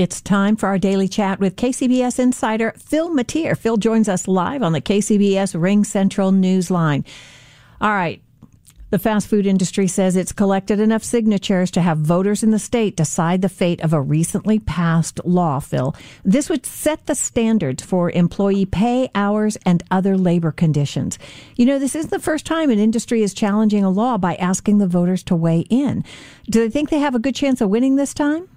It's time for our daily chat with KCBS insider Phil Matier. Phil joins us live on the KCBS RingCentral News Line. All right. The fast food industry says it's collected enough signatures to have voters in the state decide the fate of a recently passed law, Phil. This would set the standards for employee pay, hours, and other labor conditions. You know, this isn't the first time an industry is challenging a law by asking the voters to weigh in. Do they think they have a good chance of winning this time?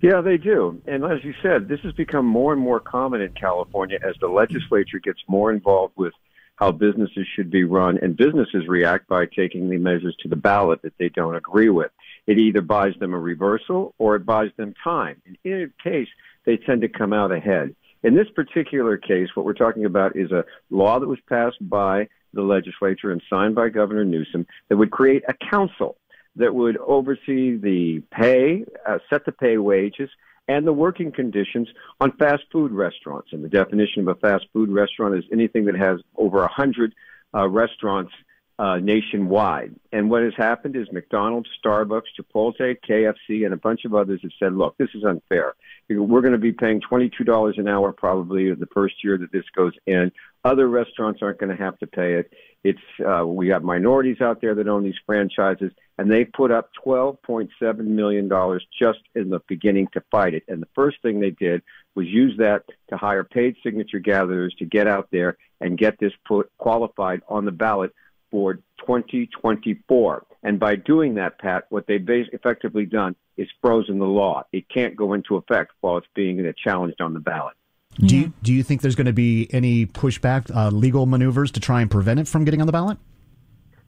Yeah, they do. And as you said, this has become more and more common in California as the legislature gets more involved with how businesses should be run, and businesses react by taking the measures to the ballot that they don't agree with. It either buys them a reversal or it buys them time. In either case, they tend to come out ahead. In this particular case, what we're talking about is a law that was passed by the legislature and signed by Governor Newsom that would create a council that would oversee the pay, uh, set the pay wages, and the working conditions on fast food restaurants. And the definition of a fast food restaurant is anything that has over a hundred uh, restaurants uh, nationwide. And what has happened is McDonald's, Starbucks, Chipotle, KFC, and a bunch of others have said, look, this is unfair. We're going to be paying $22 an hour probably the first year that this goes in. Other restaurants aren't going to have to pay it. It's uh, we have minorities out there that own these franchises, and they put up $12.7 million just in the beginning to fight it. And the first thing they did was use that to hire paid signature gatherers to get out there and get this put qualified on the ballot for 2024. And by doing that, Pat, what they've effectively done is frozen the law. It can't go into effect while it's being challenged on the ballot. Do you, do you think there's going to be any pushback, uh, legal maneuvers to try and prevent it from getting on the ballot?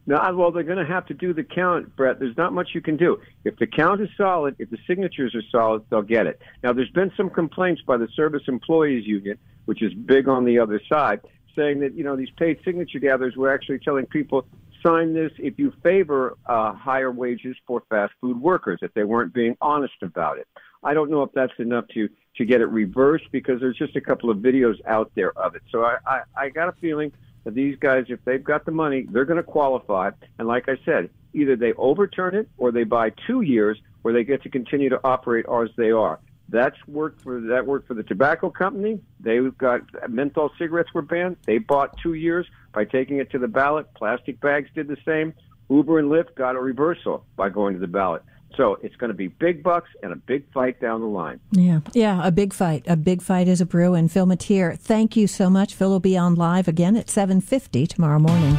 No, well, they're going to have to do the count, Brett. There's not much you can do. If the count is solid, if the signatures are solid, they'll get it. Now, there's been some complaints by the Service Employees Union, which is big on the other side, saying that you know these paid signature gatherers were actually telling people sign this if you favor uh, higher wages for fast food workers. If they weren't being honest about it, I don't know if that's enough to to get it reversed because there's just a couple of videos out there of it. So I, I, I got a feeling that these guys, if they've got the money, they're going to qualify. And like I said, either they overturn it or they buy two years where they get to continue to operate as they are. That's worked for that worked for the tobacco company. They've got menthol cigarettes were banned. They bought two years by taking it to the ballot. Plastic bags did the same. Uber and Lyft got a reversal by going to the ballot. So it's going to be big bucks and a big fight down the line. Yeah, yeah, a big fight. A big fight is a brew. And Phil Matier, thank you so much. Phil will be on live again at 7.50 tomorrow morning.